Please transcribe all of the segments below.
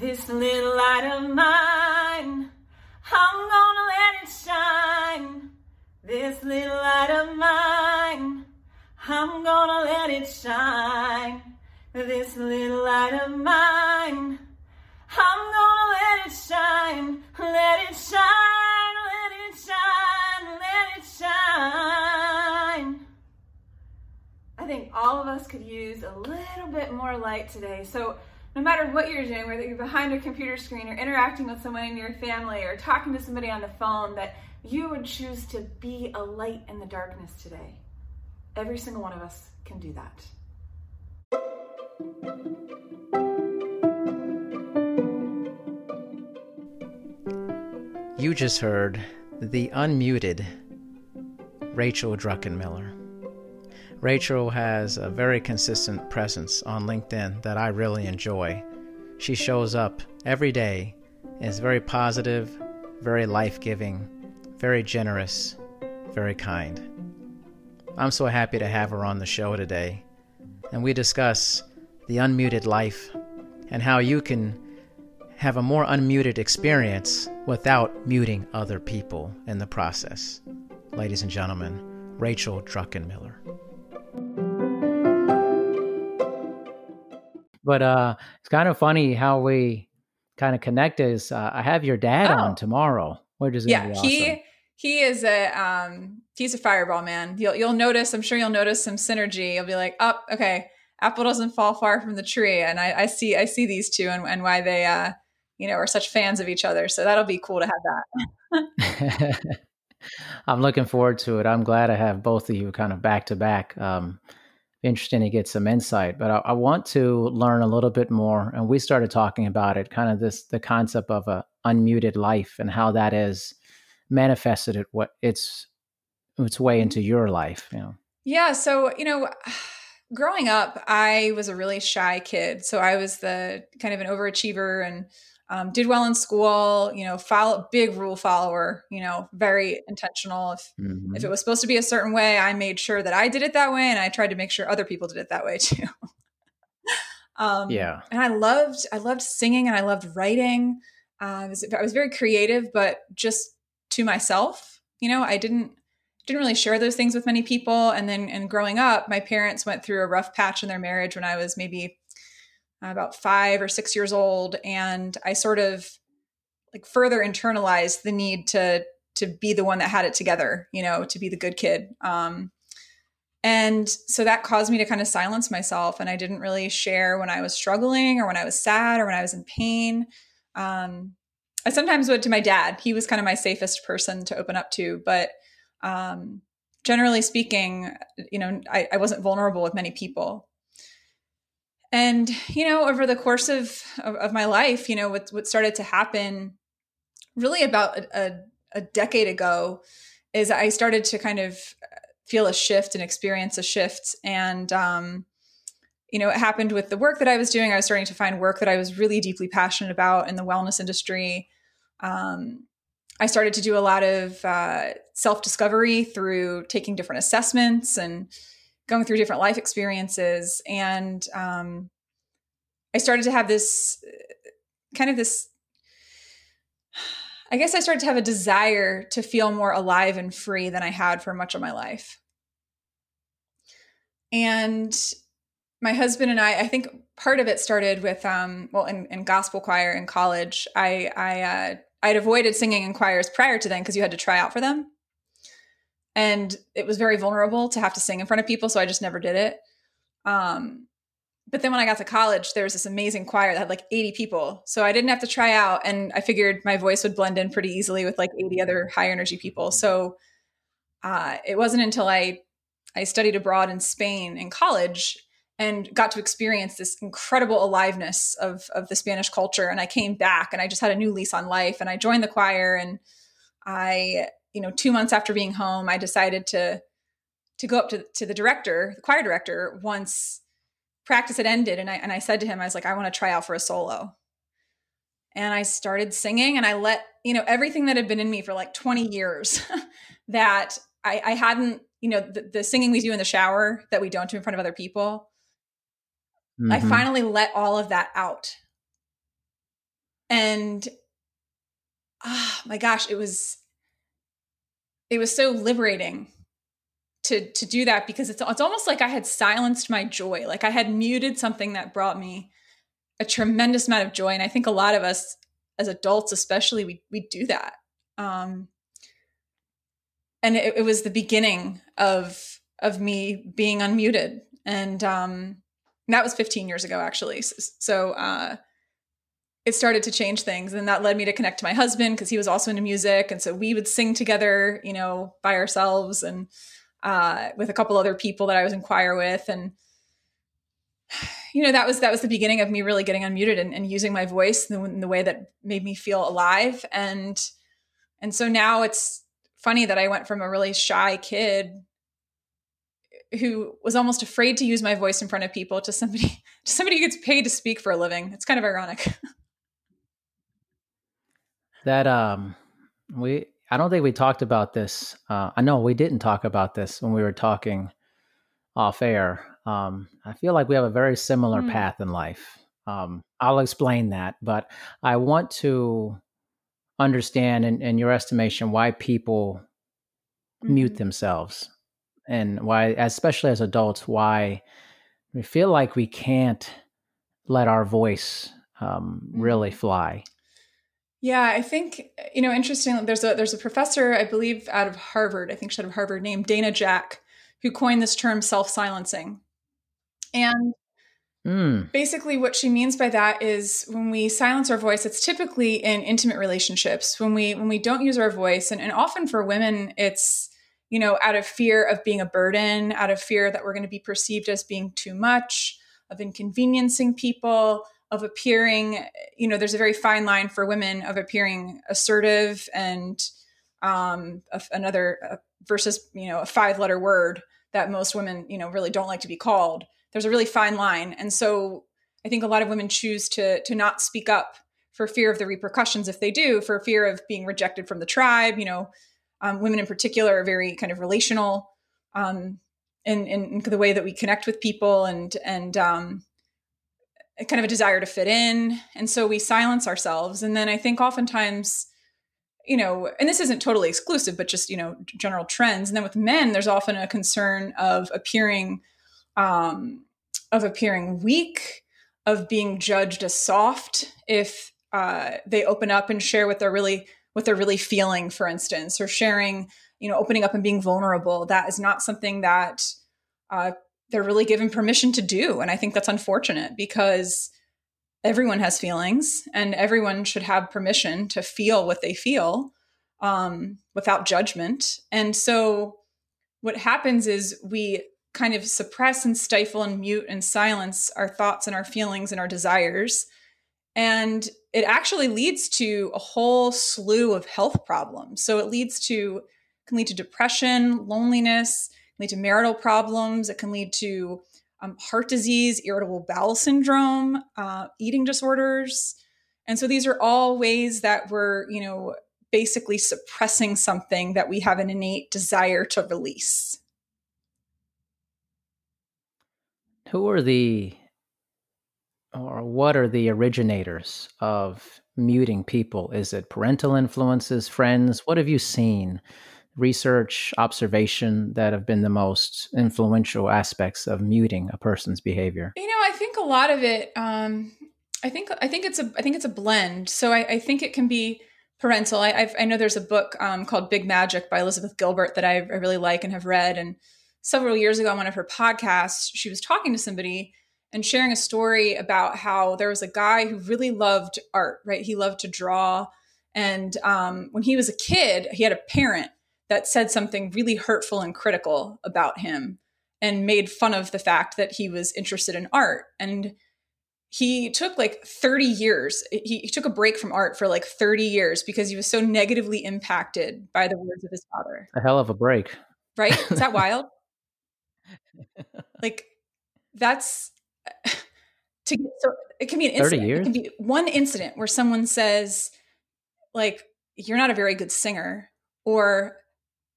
This little light of mine, I'm gonna let it shine. This little light of mine, I'm gonna let it shine. This little light of mine, I'm gonna let it shine. Let it shine, let it shine, let it shine. I think all of us could use a little bit more light today. So no matter what you're doing, whether you're behind a computer screen or interacting with someone in your family or talking to somebody on the phone, that you would choose to be a light in the darkness today. Every single one of us can do that. You just heard the unmuted Rachel Druckenmiller. Rachel has a very consistent presence on LinkedIn that I really enjoy. She shows up every day, is very positive, very life giving, very generous, very kind. I'm so happy to have her on the show today, and we discuss the unmuted life and how you can have a more unmuted experience without muting other people in the process. Ladies and gentlemen, Rachel Druckenmiller. But uh, it's kind of funny how we kind of connect. Is uh, I have your dad oh. on tomorrow, which is yeah, awesome. he he is a um he's a fireball man. You'll you'll notice. I'm sure you'll notice some synergy. You'll be like, oh, okay, apple doesn't fall far from the tree, and I, I see I see these two and, and why they uh you know are such fans of each other. So that'll be cool to have that. I'm looking forward to it. I'm glad I have both of you kind of back to back. Um, interesting to get some insight. But I, I, want to learn a little bit more. And we started talking about it, kind of this the concept of a unmuted life and how that is manifested it what its its way into your life. You know. Yeah. So you know. Growing up, I was a really shy kid. So I was the kind of an overachiever and um, did well in school, you know, follow big rule follower, you know, very intentional. If mm-hmm. if it was supposed to be a certain way, I made sure that I did it that way, and I tried to make sure other people did it that way too. um, yeah, and I loved I loved singing and I loved writing. Uh, I was I was very creative, but just to myself. You know, I didn't didn't really share those things with many people. And then, and growing up, my parents went through a rough patch in their marriage when I was maybe about five or six years old, and I sort of like further internalized the need to to be the one that had it together, you know, to be the good kid. Um, and so that caused me to kind of silence myself, and I didn't really share when I was struggling or when I was sad or when I was in pain. Um, I sometimes would to my dad. He was kind of my safest person to open up to, but um, generally speaking, you know, I, I wasn't vulnerable with many people and you know over the course of of, of my life you know what what started to happen really about a, a, decade ago is i started to kind of feel a shift and experience a shift. And um you know it happened with the work that i was doing. I was starting to find work that i was really deeply passionate about in the wellness industry. Um, i started to do a lot of uh, self-discovery through taking different assessments and going through different life experiences. And um, i started to have this kind of this i guess i started to have a desire to feel more alive and free than i had for much of my life. And my husband and i i think part of it started with um, well in, in, gospel choir in college i i uh, i'd avoided singing in choirs prior to then because you had to try out for them and it was very vulnerable to have to sing in front of people so i just never did it. Um, but then when i got to college there was this amazing choir that had like 80 people so i didn't have to try out and i figured my voice would blend in pretty easily with like 80 other high energy people. So uh, it wasn't until i i studied abroad in spain in college and got to experience this incredible aliveness of of the spanish culture and i came back and i just had a new lease on life and i joined the choir and i you know, two months after being home, I decided to to go up to to the director, the choir director, once practice had ended, and I and I said to him, I was like, I want to try out for a solo. And I started singing, and I let you know everything that had been in me for like 20 years that I, I hadn't, you know, the, the singing we do in the shower that we don't do in front of other people. Mm-hmm. I finally let all of that out and oh my gosh, it was it was so liberating to to do that because it's it's almost like I had silenced my joy. Like I had muted something that brought me a tremendous amount of joy. And I think a lot of us as adults, especially, we we do that. Um, and it, it was the beginning of of me being unmuted, and um, that was 15 years ago, actually. So uh, it started to change things, and that led me to connect to my husband because he was also into music, and so we would sing together, you know, by ourselves and uh, with a couple other people that I was in choir with, and you know that was that was the beginning of me really getting unmuted and, and using my voice in the, in the, way that made me feel alive and and so now it's funny that i went from a really shy kid who was almost afraid to use my voice in front of people to somebody to somebody who gets paid to speak for a living. It's kind of ironic that um we i don't think we talked about this uh i know we didn't talk about this when we were talking off air um, I feel like we have a very similar mm. path in life. Um, I'll explain that, but I want to understand, in, in your estimation, why people mm-hmm. mute themselves and why, especially as adults, why we feel like we can't let our voice um, really mm-hmm. fly. Yeah, I think you know. interestingly, There's a there's a professor, I believe, out of Harvard. I think she's out of Harvard, named Dana Jack, who coined this term self silencing. And Mm. Basically, what she means by that is when we silence our voice, it's typically in intimate relationships. When we when we don't use our voice, and, and often for women, it's you know out of fear of being a burden, out of fear that we're going to be perceived as being too much, of inconveniencing people, of appearing. You know, there's a very fine line for women of appearing assertive and um, another uh, versus you know a five letter word that most women you know really don't like to be called there's a really fine line and so i think a lot of women choose to to not speak up for fear of the repercussions if they do for fear of being rejected from the tribe you know um, women in particular are very kind of relational um, in, in, in, the way that we connect with people and and um, kind of a desire to fit in. And so we silence ourselves. And then i think oftentimes you know and this isn't totally exclusive but just you know general trends. And then with men there's often a concern of appearing um, of appearing weak, of being judged as soft if uh, they open up and share what they're really what they're really feeling, for instance, or sharing, you know, opening up and being vulnerable. That is not something that uh, they're really given permission to do, and I think that's unfortunate because everyone has feelings, and everyone should have permission to feel what they feel um, without judgment. And so, what happens is we kind of suppress and stifle and mute and silence our thoughts and our feelings and our desires. And it actually leads to a whole slew of health problems. So it leads to can lead to depression, loneliness, lead to marital problems. It can lead to um, heart disease, irritable bowel syndrome, uh, eating disorders. And so these are all ways that we're, you know, basically suppressing something that we have an innate desire to release. who are the or what are the originators of muting people? Is it parental influences, friends? What have you seen? Research, observation that have been the most influential aspects of muting a person's behavior? You know, I think a lot of it. Um, I think I think it's a I think it's a blend. So I, I think it can be parental. I I've, i know there's a book um, called Big Magic by Elizabeth Gilbert that I, I really like and have read, and several years ago on one of her podcasts, she was talking to somebody and sharing a story about how there was a guy who really loved art, right? He loved to draw. And um, when he was a kid, he had a parent that said something really hurtful and critical about him and made fun of the fact that he was interested in art. And he took like 30 years. He, he, took a break from art for like 30 years because he was so negatively impacted by the words of his father. A hell of a break. Right? Is that wild? like that's to get so it can be an incident. It can be one incident where someone says, like, you're not a very good singer, or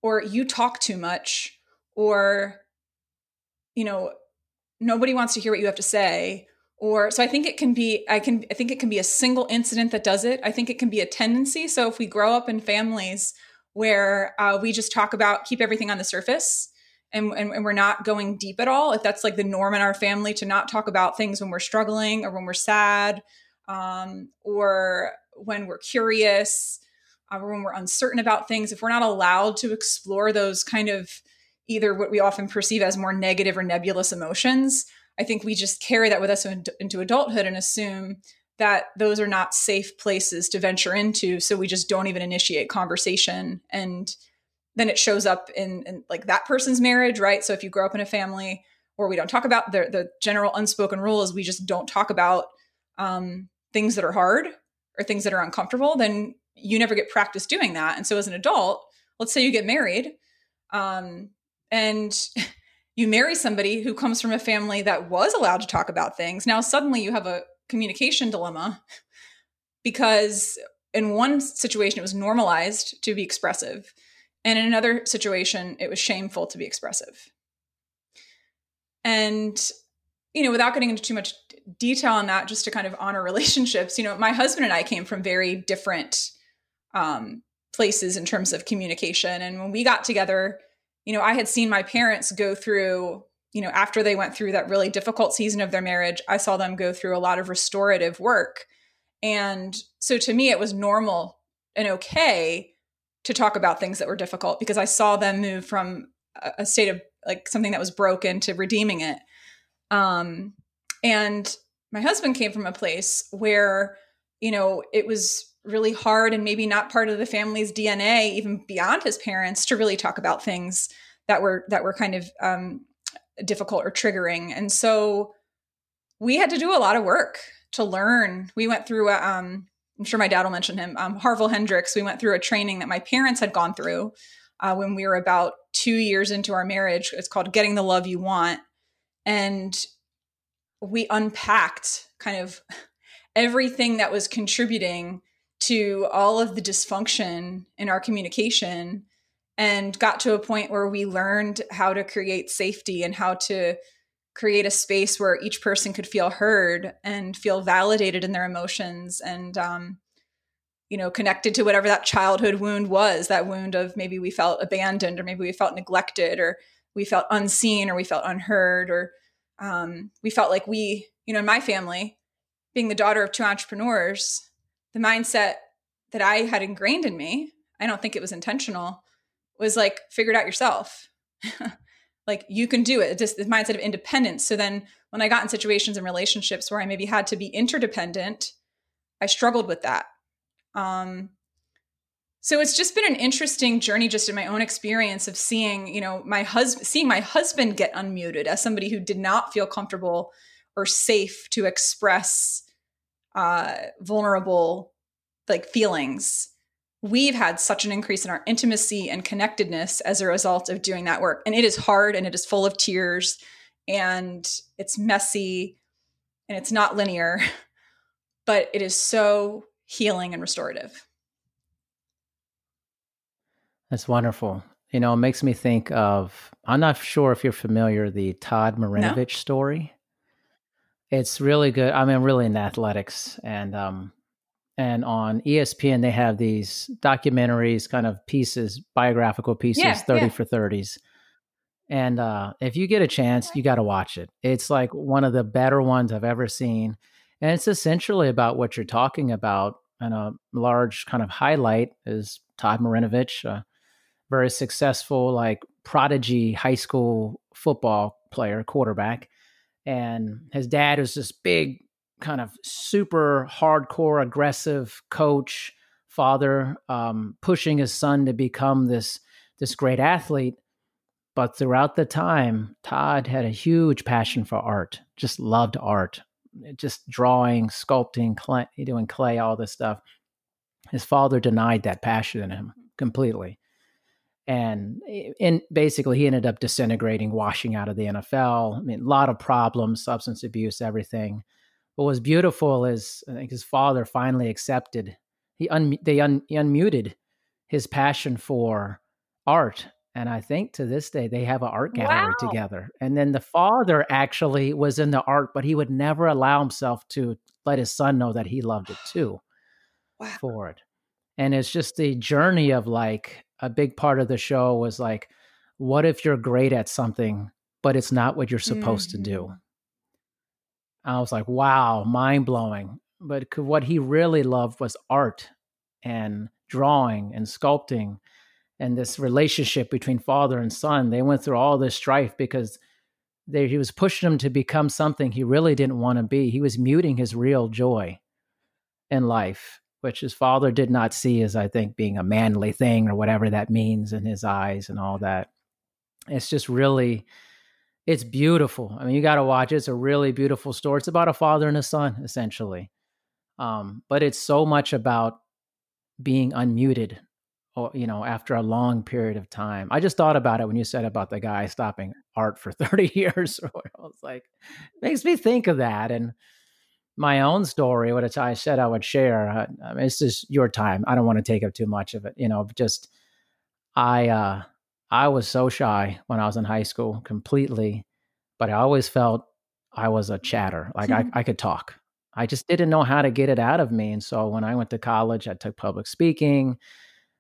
or you talk too much, or you know, nobody wants to hear what you have to say, or so i think it can be i can i think it can be a single incident that does it. I think it can be a tendency. So if we grow up in families where uh, we just talk about keep everything on the surface and, and, and we're not going deep at all if that's like the norm in our family to not talk about things when we're struggling or when we're sad um, or when we're curious uh, when we're uncertain about things if we're not allowed to explore those kind of either what we often perceive as more negative or nebulous emotions I think we just carry that with us into adulthood and assume that those are not safe places to venture into. So we just don't even initiate conversation. And then it shows up in, in like that person's marriage, right? So if you grow up in a family where we don't talk about the, the general unspoken rule is we just don't talk about um, things that are hard or things that are uncomfortable, then you never get practice doing that. And so as an adult, let's say you get married um, and you marry somebody who comes from a family that was allowed to talk about things. Now suddenly you have a communication dilemma because in one situation it was normalized to be expressive and in another situation it was shameful to be expressive. And you know, without getting into too much detail on that just to kind of honor relationships, you know, my husband and I came from very different um places in terms of communication and when we got together you know, I had seen my parents go through, you know, after they went through that really difficult season of their marriage, I saw them go through a lot of restorative work. And so to me, it was normal and okay to talk about things that were difficult because I saw them move from a state of like something that was broken to redeeming it. Um, and my husband came from a place where, you know, it was really hard and maybe not part of the family's DNA, even beyond his parents, to really talk about things that were that were kind of um, difficult or triggering. And so we had to do a lot of work to learn. We went through a, um, I'm sure my dad will mention him, um, Harville Hendrix. We went through a training that my parents had gone through uh, when we were about two years into our marriage. It's called Getting the Love You Want. And we unpacked kind of everything that was contributing to all of the dysfunction in our communication and got to a point where we learned how to create safety and how to create a space where each person could feel heard and feel validated in their emotions and um, you know connected to whatever that childhood wound was that wound of maybe we felt abandoned or maybe we felt neglected or we felt unseen or we felt unheard or um, we felt like we you know in my family being the daughter of two entrepreneurs the mindset that I had ingrained in me, I don't think it was intentional, was like figure it out yourself. like you can do it. Just the mindset of independence. So then when I got in situations and relationships where I maybe had to be interdependent, I struggled with that. Um, so it's just been an interesting journey just in my own experience of seeing, you know, my husband seeing my husband get unmuted as somebody who did not feel comfortable or safe to express uh, vulnerable like feelings. We've had such an increase in our intimacy and connectedness as a result of doing that work and it is hard and it is full of tears and it's messy and it's not linear but it is so healing and restorative. That's wonderful. You know it makes me think of i'm not sure if you're familiar the todd marinovich no? story it's really good. I mean, really in athletics, and um, and on ESPN they have these documentaries, kind of pieces, biographical pieces, yeah, thirty yeah. for thirties. And uh, if you get a chance, you got to watch it. It's like one of the better ones I've ever seen, and it's essentially about what you're talking about. And a large kind of highlight is Todd Marinovich, a very successful, like prodigy high school football player, quarterback and his dad was this big kind of super hardcore aggressive coach father um, pushing his son to become this this great athlete. But throughout the time todd had a huge passion for art just loved art just drawing sculpting clay, doing clay all this stuff. His father denied that passion in him completely and in basically he ended up disintegrating, washing out of the NFL. I mean, a lot of problems, substance abuse, everything. What was beautiful is I think his father finally accepted. He un, they un, he unmuted his passion for art And I think to this day they have an art gallery Wow. together. And then the father actually was in the art, but he would never allow himself to let his son know that he loved it too Wow. for it. And it's just the journey of like a big part of the show was like, what if you're great at something, but it's not what you're supposed to do? Mhm. I was like, wow, mind blowing. But what he really loved was art and drawing and sculpting and this relationship between father and son. They went through all this strife because they, he was pushing him to become something he really didn't want to be. He was muting his real joy in life, which his father did not see as, I think, being a manly thing or whatever that means in his eyes and all that. It's just really it's beautiful. I mean, you got to watch it. It's a really beautiful story. It's about a father and a son, essentially. Um, but it's so much about being unmuted, or you know, after a long period of time. I just thought about it when you said about the guy stopping art for thirty years. I was like, makes me think of that and my own story, which I said I would share. I, I mean, it's just your time. I don't want to take up too much of it. You know, just I. uh I was so shy when I was in high school, completely, but I always felt I was a chatter. Like I, I could talk. I just didn't know how to get it out of me. And so when I went to college, I took public speaking,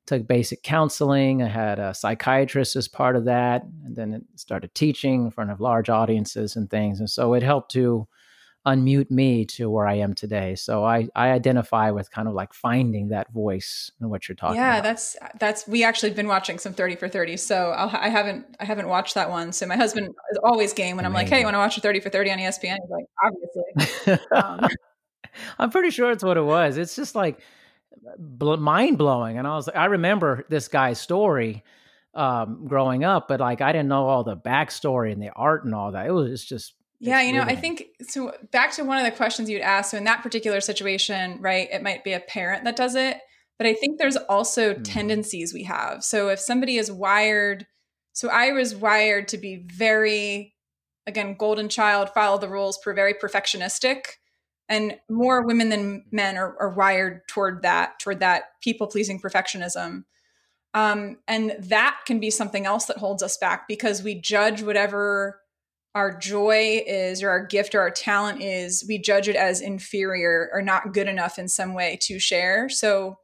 took basic counseling. I had a psychiatrist as part of that, and then it started teaching in front of large audiences and things. And so it helped to unmute me to where I am today. So I, I identify with kind of like finding that voice and what you're talking yeah, about. that's that's we actually been watching some 30 for 30. So I'll, I haven't I haven't watched that one. So my husband is always game when I'm like, "Hey, you Amazing. want to watch a 30 for 30 on ESPN?" He's like, "Obviously." Um, I'm pretty sure it's what it was. It's just like bl- mind blowing. And I was, like, I remember this guy's story um, growing up, but like I didn't know all the backstory and the art and all that. It was just, Yeah, you know, I think so. Back to one of the questions you'd asked. So, in that particular situation, right, it might be a parent that does it, but I think there's also Mhm. tendencies we have. So, if somebody is wired, so I was wired to be very, again, golden child, follow the rules, per very perfectionistic, and more women than men are, are wired toward that, toward that people pleasing perfectionism. Um, and that can be something else that holds us back because we judge whatever our joy is or our gift or our talent is, we judge it as inferior or not good enough in some way to share. So,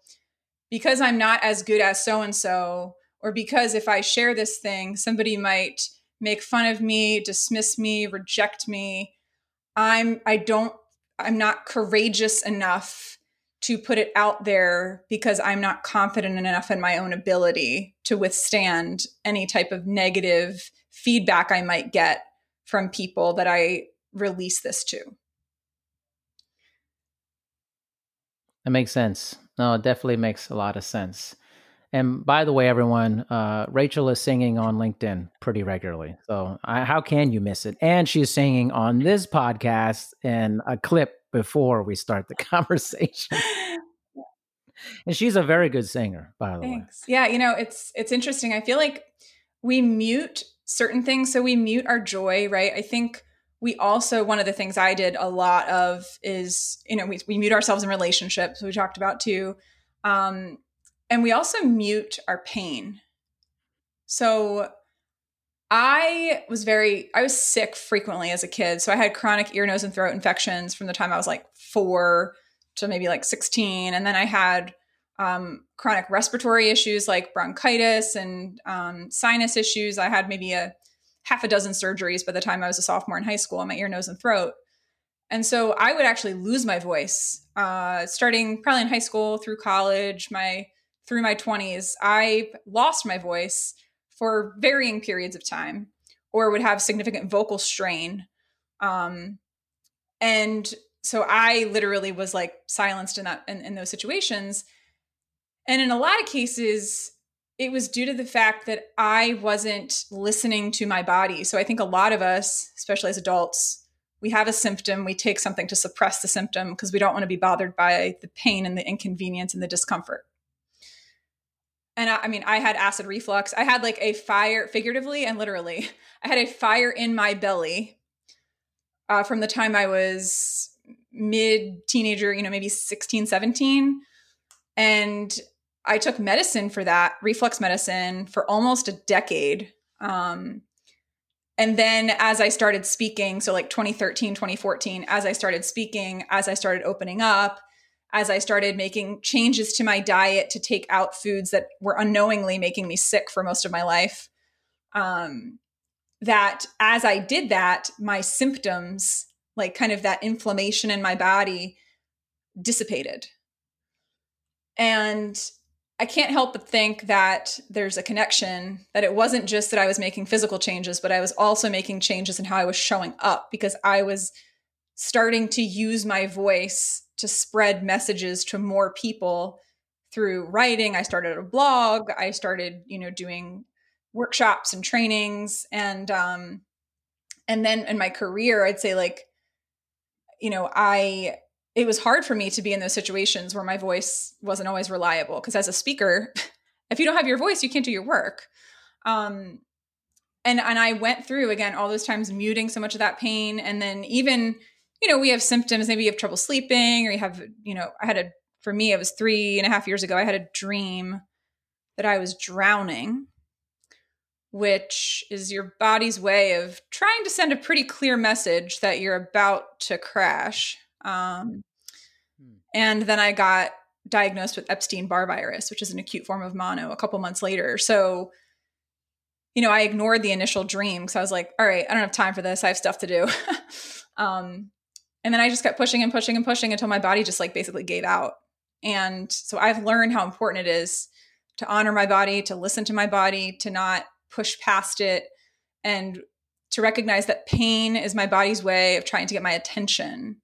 because I'm not as good as so and so, or because if I share this thing, somebody might make fun of me, dismiss me, reject me, I'm I don't I'm not courageous enough to put it out there because I'm not confident enough in my own ability to withstand any type of negative feedback I might get from people that I release this to. That makes sense. No, it definitely makes a lot of sense. And by the way, everyone, uh, Rachel is singing on LinkedIn pretty regularly. So I, how can you miss it? And she's singing on this podcast in a clip before we start the conversation. And she's a very good singer, by the way. Thanks. Yeah, you know, it's it's interesting. I feel like we mute certain things so we mute our joy, right? I think we also one of the things I did a lot of is, you know, we we mute ourselves in relationships, we talked about too. Um and we also mute our pain. So I was very I was sick frequently as a kid. So I had chronic ear, nose and throat infections from the time I was like 4 to maybe like 16 and then I had um, chronic respiratory issues like bronchitis and um, sinus issues. I had maybe a half a dozen surgeries by the time I was a sophomore in high school on my ear, nose, and throat. And so I would actually lose my voice uh, starting probably in high school through college, my through my 20s. I lost my voice for varying periods of time or would have significant vocal strain. Um, and so I literally was like silenced in that in, in those situations. And in a lot of cases, it was due to the fact that I wasn't listening to my body. So I think a lot of us, especially as adults, we have a symptom, we take something to suppress the symptom because we don't want to be bothered by the pain and the inconvenience and the discomfort. And I, I mean, I had acid reflux. I had like a fire, figuratively and literally, I had a fire in my belly uh, from the time I was mid teenager, you know, maybe 16, 17. And I took medicine for that, reflux medicine, for almost a decade. Um, and then as I started speaking, so like 2013, 2014, as I started speaking, as I started opening up, as I started making changes to my diet to take out foods that were unknowingly making me sick for most of my life, um, that as I did that, my symptoms, like kind of that inflammation in my body, dissipated. And I can't help but think that there's a connection that it wasn't just that I was making physical changes, but I was also making changes in how I was showing up because I was starting to use my voice to spread messages to more people through writing. I started a blog, I started, you know, doing workshops and trainings and um and then in my career, I'd say like you know, I it was hard for me to be in those situations where my voice wasn't always reliable because as a speaker if you don't have your voice you can't do your work. Um, and and i went through again all those times muting so much of that pain and then even you know we have symptoms maybe you have trouble sleeping or you have you know i had a for me it was three and a half years ago i had a dream that i was drowning which is your body's way of trying to send a pretty clear message that you're about to crash um, hmm. And then I got diagnosed with Epstein Barr virus, which is an acute form of mono, a couple months later. So, you know, I ignored the initial dream because I was like, all right, I don't have time for this. I have stuff to do. um, and then I just kept pushing and pushing and pushing until my body just like basically gave out. And so I've learned how important it is to honor my body, to listen to my body, to not push past it, and to recognize that pain is my body's way of trying to get my attention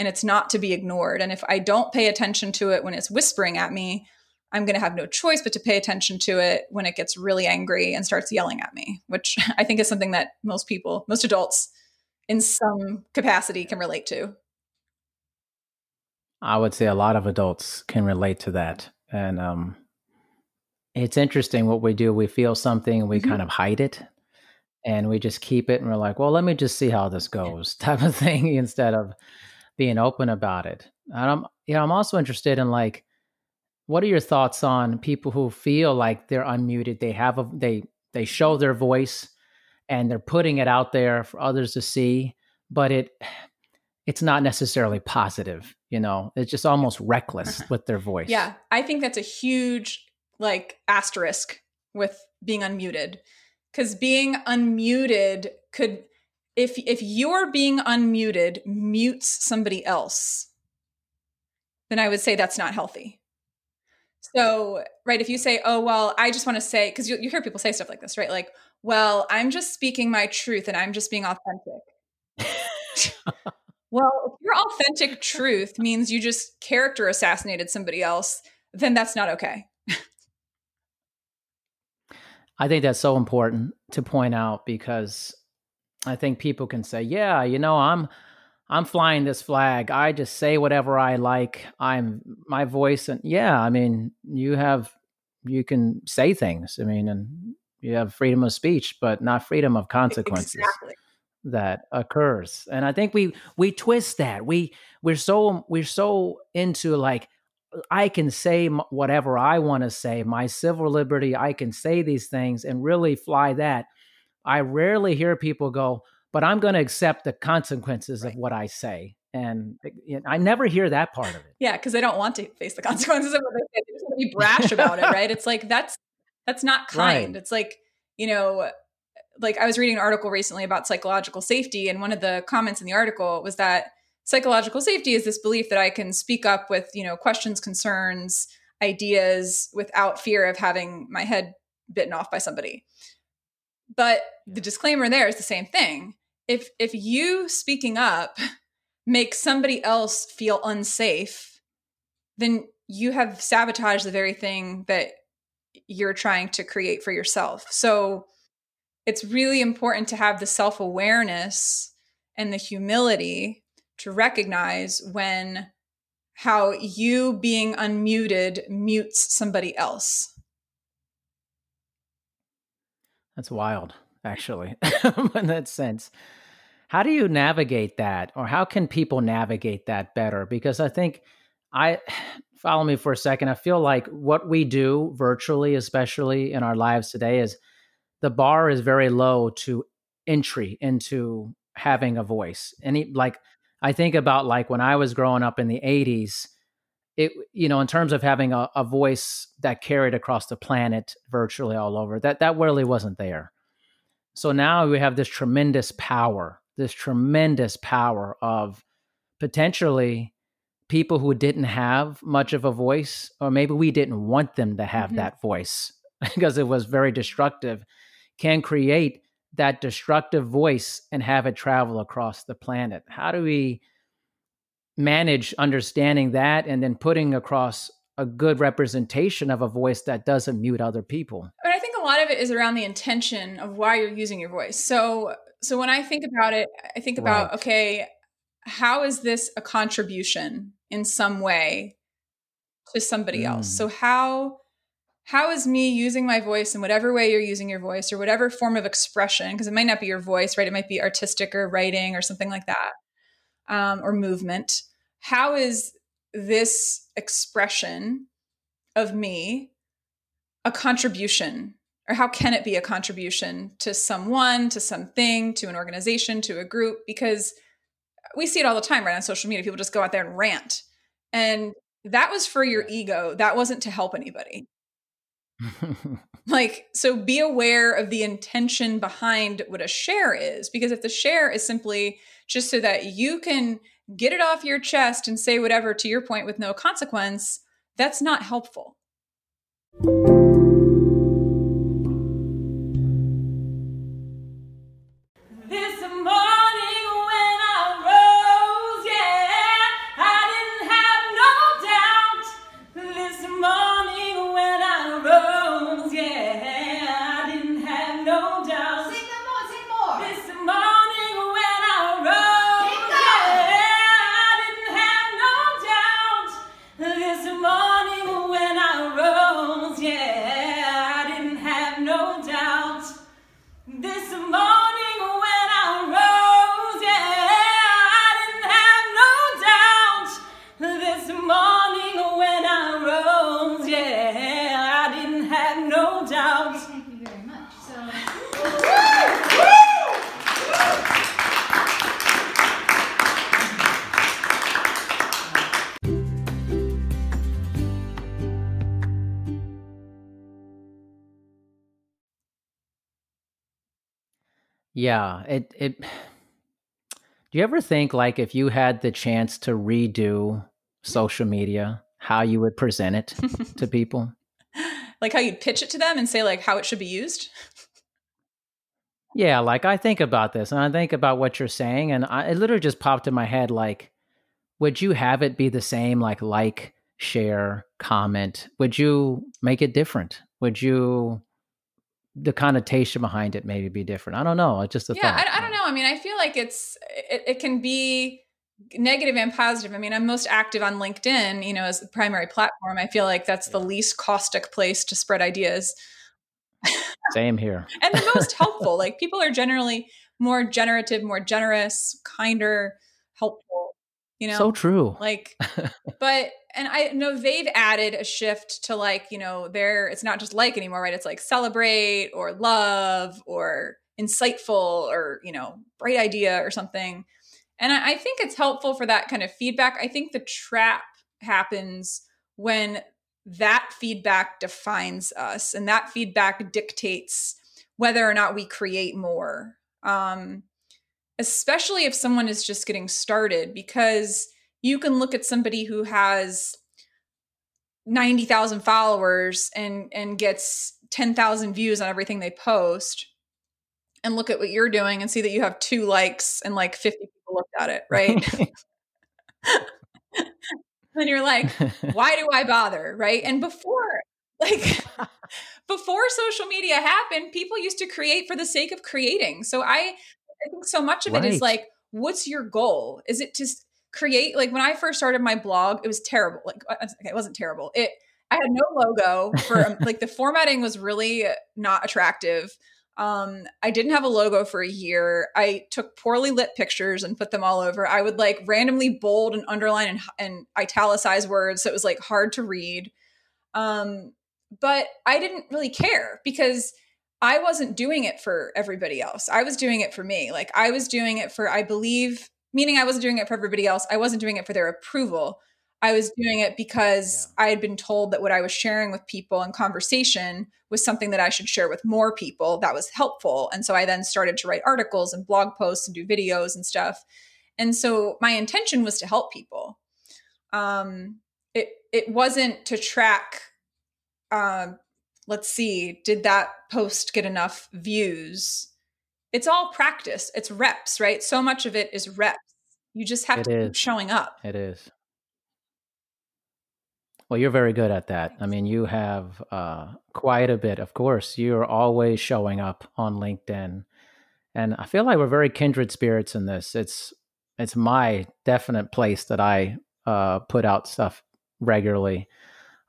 and it's not to be ignored. And if I don't pay attention to it when it's whispering at me, I'm going to have no choice but to pay attention to it when it gets really angry and starts yelling at me, which I think is something that most people, most adults in some capacity can relate to. I would say a lot of adults can relate to that. And um, it's interesting what we do. We feel something and we mm-hmm. kind of hide it and we just keep it and we're like, well, let me just see how this goes type of thing instead of being open about it. And I'm, you know, I'm also interested in like, what are your thoughts on people who feel like they're unmuted? They have a, they, they show their voice and they're putting it out there for others to see, but it, it's not necessarily positive. You know, it's just almost reckless uh-huh. with their voice. Yeah. I think that's a huge like asterisk with being unmuted because being unmuted could if if you're being unmuted mutes somebody else then i would say that's not healthy. So right if you say oh well i just want to say because you, you hear people say stuff like this right? Like well i'm just speaking my truth and i'm just being authentic. Well if your authentic truth means you just character assassinated somebody else then that's not okay. I think that's so important to point out because I think people can say, yeah, you know, I'm I'm flying this flag. I just say whatever I like. I'm my voice and yeah, I mean, you have you can say things. I mean, and you have freedom of speech, but not freedom of consequences. Exactly. That occurs. And I think we we twist that. We we're so we're so into like I can say whatever I want to say, my civil liberty, I can say these things and really fly that I rarely hear people go, but I'm going to accept the consequences right. of what I say. And eh, I never hear that part of it. Yeah, because they don't want to face the consequences of what they say. They just want to be brash about it, right? It's like that's that's not kind. Right. It's like you know, like I was reading an article recently about psychological safety, and one of the comments in the article was that psychological safety is this belief that I can speak up with you know questions, concerns, ideas without fear of having my head bitten off by somebody. But the disclaimer there is the same thing. If if you speaking up makes somebody else feel unsafe, then you have sabotaged the very thing that you're trying to create for yourself. So it's really important to have the self-awareness and the humility to recognize when how you being unmuted mutes somebody else. That's wild, actually, in that sense. How do you navigate that, or how can people navigate that better? Because I think I, follow me for a second. I feel like what we do virtually, especially in our lives today, is the bar is very low to entry into having a voice. And like I think about like when I was growing up in the 80s, it you know, in terms of having a, a voice that carried across the planet virtually all over, that that really wasn't there. So now we have this tremendous power, this tremendous power of potentially people who didn't have much of a voice, or maybe we didn't want them to have mm-hmm. that voice because it was very destructive, can create that destructive voice and have it travel across the planet. How do we manage understanding that and then putting across a good representation of a voice that doesn't mute other people? But I think a lot of it is around the intention of why you're using your voice. So so when I think about it, I think about right. okay, how is this a contribution in some way to somebody mm. else? So how how is me using my voice in whatever way you're using your voice or whatever form of expression because it might not be your voice right it might be artistic or writing or something like that um, or movement how is this expression of me a contribution? Or how can it be a contribution to someone to something to an organization to a group? Because we see it all the time right on social media. People just go out there and rant. And that was for your ego. That wasn't to help anybody. Like so be aware of the intention behind what a share is. Because if the share is simply just so that you can get it off your chest and say whatever to your point with no consequence that's not helpful Yeah, it it Do you ever think like if you had the chance to redo social media, how you would present it to people? Like how you'd pitch it to them and say like how it should be used? Yeah, like I think about this and I think about what you're saying and I, it literally just popped in my head like would you have it be the same like like, share, comment? Would you make it different? Would you the connotation behind it maybe be different. I don't know. It's just a yeah. Thought. I, I, don't know. I mean, I feel like it's it, it, can be negative and positive. I mean, I'm most active on LinkedIn, you know, as the primary platform. I feel like that's the least caustic place to spread ideas. Same here. and the most helpful. Like people are generally more generative, more generous, kinder, helpful. You know, so true. Like, but and I know they've added a shift to like, you know, there it's not just like anymore, right? It's like celebrate or love or insightful or, you know, bright idea or something. And I, I think it's helpful for that kind of feedback. I think the trap happens when that feedback defines us and that feedback dictates whether or not we create more. Um, especially if someone is just getting started, because you can look at somebody who has 90,000 followers and and gets 10,000 views on everything they post and look at what you're doing and see that you have two likes and like 50 people looked at it, right? then you're like, why do I bother, right? And before like before social media happened, people used to create for the sake of creating. So I I think so much of right. it is like what's your goal? Is it just create like when I first started my blog, it was terrible. Like uh, okay, it wasn't terrible. It I had no logo for um, like the formatting was really not attractive. Um, I didn't have a logo for a year. I took poorly lit pictures and put them all over. I would like randomly bold and underline and, and italicize words. So it was like hard to read. Um, but I didn't really care because I wasn't doing it for everybody else. I was doing it for me. Like I was doing it for, I believe, meaning I wasn't doing it for everybody else. I wasn't doing it for their approval. I was doing it because yeah. I had been told that what I was sharing with people in conversation was something that I should share with more people that was helpful. And so I then started to write articles and blog posts and do videos and stuff. And so my intention was to help people. Um, it it wasn't to track. Uh, let's see, did that post get enough views? It's all practice. It's reps, right? So much of it is reps. You just have it to is. keep showing up. It is. Well, you're very good at that. I mean, you have uh, quite a bit. Of course, you're always showing up on LinkedIn, and I feel like we're very kindred spirits in this. It's it's my definite place that I uh, put out stuff regularly.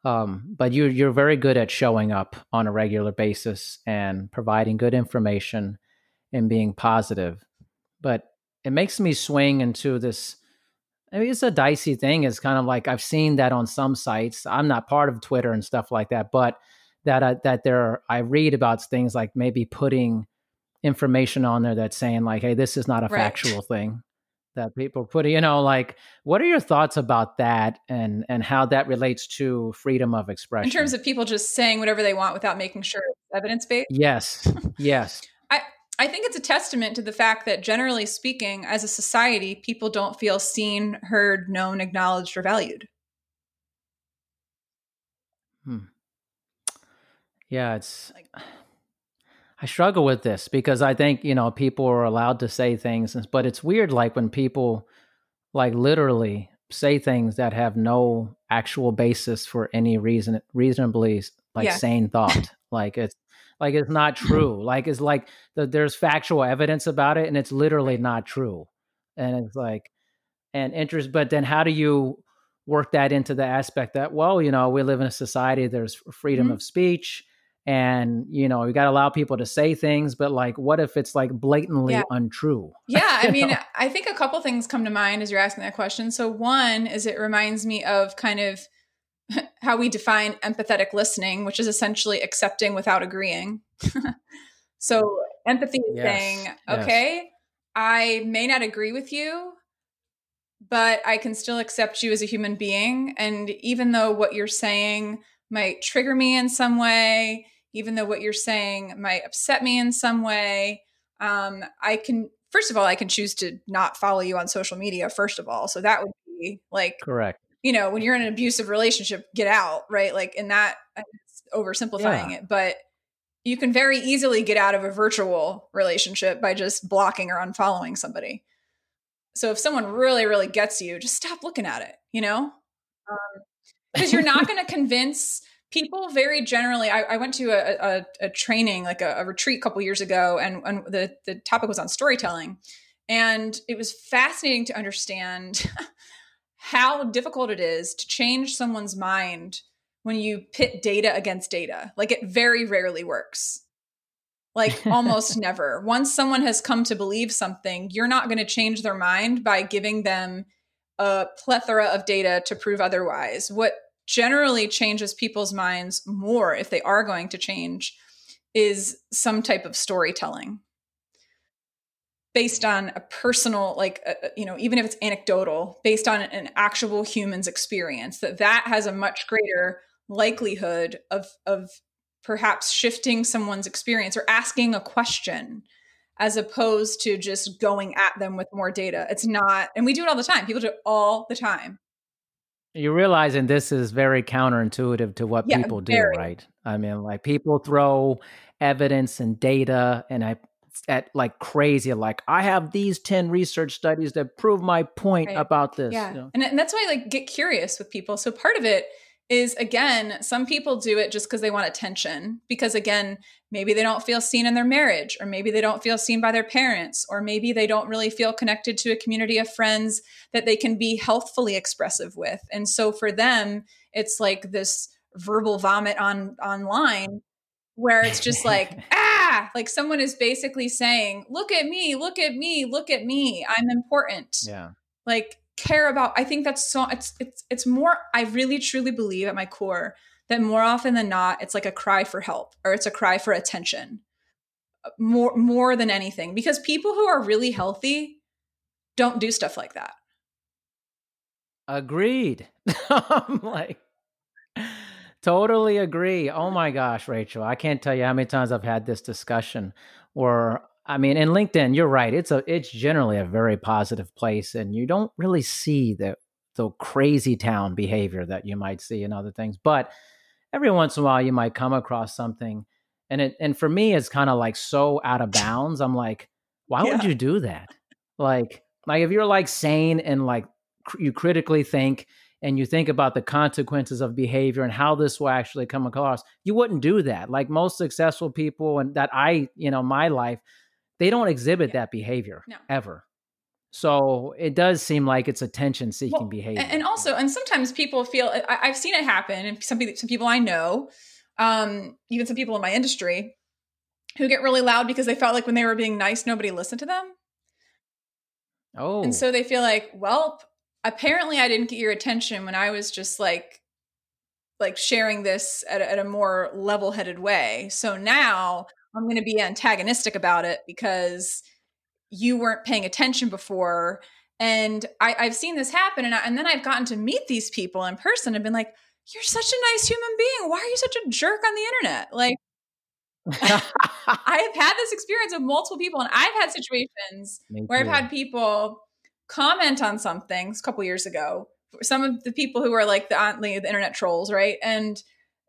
Um, but you're you're very good at showing up on a regular basis and providing good information and being positive. But it makes me swing into this I mean, it's a dicey thing. It's kind of like I've seen that on some sites. I'm not part of Twitter and stuff like that, but that uh, that there I read about things like maybe putting information on there that's saying like, "Hey, this is not a right. factual thing." That people put, you know, like, what are your thoughts about that, and and how that relates to freedom of expression in terms of people just saying whatever they want without making sure it's evidence based? Yes, yes. I I think it's a testament to the fact that generally speaking, as a society, people don't feel seen, heard, known, acknowledged, or valued. Hmm. Yeah, it's. I struggle with this because I think you know people are allowed to say things, but it's weird. Like when people, like literally, say things that have no actual basis for any reason, reasonably like yeah. sane thought. like it's like it's not true. like it's like the, there's factual evidence about it, and it's literally not true. And it's like, and interest. But then how do you work that into the aspect that well, you know, we live in a society. There's freedom mm-hmm. of speech and you know you got to allow people to say things but like what if it's like blatantly yeah. untrue yeah i mean i think a couple things come to mind as you're asking that question so one is it reminds me of kind of how we define empathetic listening, which is essentially accepting without agreeing. so empathy is yes. saying, okay, yes. I may not agree with you, but I can still accept you as a human being. And even though what you're saying might trigger me in some way, even though what you're saying might upset me in some way, um, I can, first of all, I can choose to not follow you on social media, first of all. So that would be like, correct you know, when you're in an abusive relationship, get out, right? Like, in that, oversimplifying yeah. it, but you can very easily get out of a virtual relationship by just blocking or unfollowing somebody. So if someone really, really gets you, just stop looking at it, you know? Because you're not going to convince people very generally. I, I went to a, a, a training, like a, a, retreat a couple years ago, and, and the, the topic was on storytelling. And it was fascinating to understand how difficult it is to change someone's mind when you pit data against data. Like it very rarely works. Like almost never. Once someone has come to believe something, you're not going to change their mind by giving them a plethora of data to prove otherwise. What generally changes people's minds more if they are going to change is some type of storytelling based on a personal like uh, uh, you know even if it's anecdotal based on an actual human's experience that that has a much greater likelihood of of perhaps shifting someone's experience or asking a question as opposed to just going at them with more data it's not and we do it all the time people do it all the time you're realizing this is very counterintuitive to what yeah, people do very. right i mean like people throw evidence and data and I at like crazy like i have these 10 research studies that prove my point right. about this yeah you know? and, and that's why i like get curious with people so part of it is again some people do it just because they want attention because again maybe they don't feel seen in their marriage or maybe they don't feel seen by their parents or maybe they don't really feel connected to a community of friends that they can be healthfully expressive with and so for them it's like this verbal vomit on online where it's just like ah like someone is basically saying, look at me, look at me, look at me. I'm important. Yeah. Like care about I think that's so it's it's it's more I really truly believe at my core that more often than not it's like a cry for help or it's a cry for attention. More more than anything because people who are really healthy don't do stuff like that. Agreed. I'm like totally agree. Oh my gosh, Rachel, I can't tell you how many times I've had this discussion where I mean, in LinkedIn, you're right. It's a it's generally a very positive place, and you don't really see the the crazy town behavior that you might see in other things. But every once in a while, you might come across something, and it and for me, it's kind of like so out of bounds. I'm like, why yeah. would you do that? Like, like if you're like sane and like cr- you critically think and you think about the consequences of behavior and how this will actually come across, you wouldn't do that. Like most successful people and that I, you know, my life, they don't exhibit yeah. that behavior no. ever. So it does seem like it's attention seeking well, behavior. And also, and sometimes people feel I, have seen it happen, and some people, some people I know, um, even some people in my industry, who get really loud because they felt like when they were being nice, nobody listened to them. Oh, and so they feel like, well, apparently I didn't get your attention when I was just like, like sharing this at, at a more level headed way. So now I'm going to be antagonistic about it because you weren't paying attention before. And I, have seen this happen. And, I, and then I've gotten to meet these people in person and been like, you're such a nice human being. Why are you such a jerk on the internet? Like, I have had this experience with multiple people, and I've had situations where I've had people comment on something a couple years ago. Some of the people who are like the, the internet trolls, right? And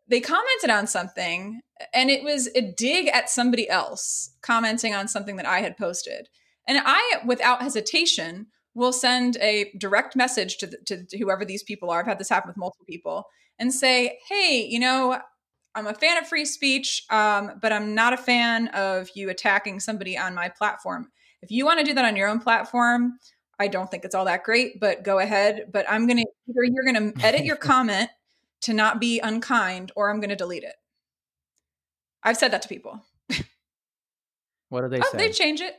they commented on something and it was a dig at somebody else commenting on something that I had posted. And I, without hesitation, will send a direct message to, the, to, to whoever these people are. I've had this happen with multiple people and say, hey, you know, I'm a fan of free speech, um, but I'm not a fan of you attacking somebody on my platform. If you want to do that on your own platform, I don't think it's all that great, but go ahead. But I'm going to, either you're going to edit your comment to not be unkind or I'm going to delete it. I've said that to people. What do they oh, say? They change it.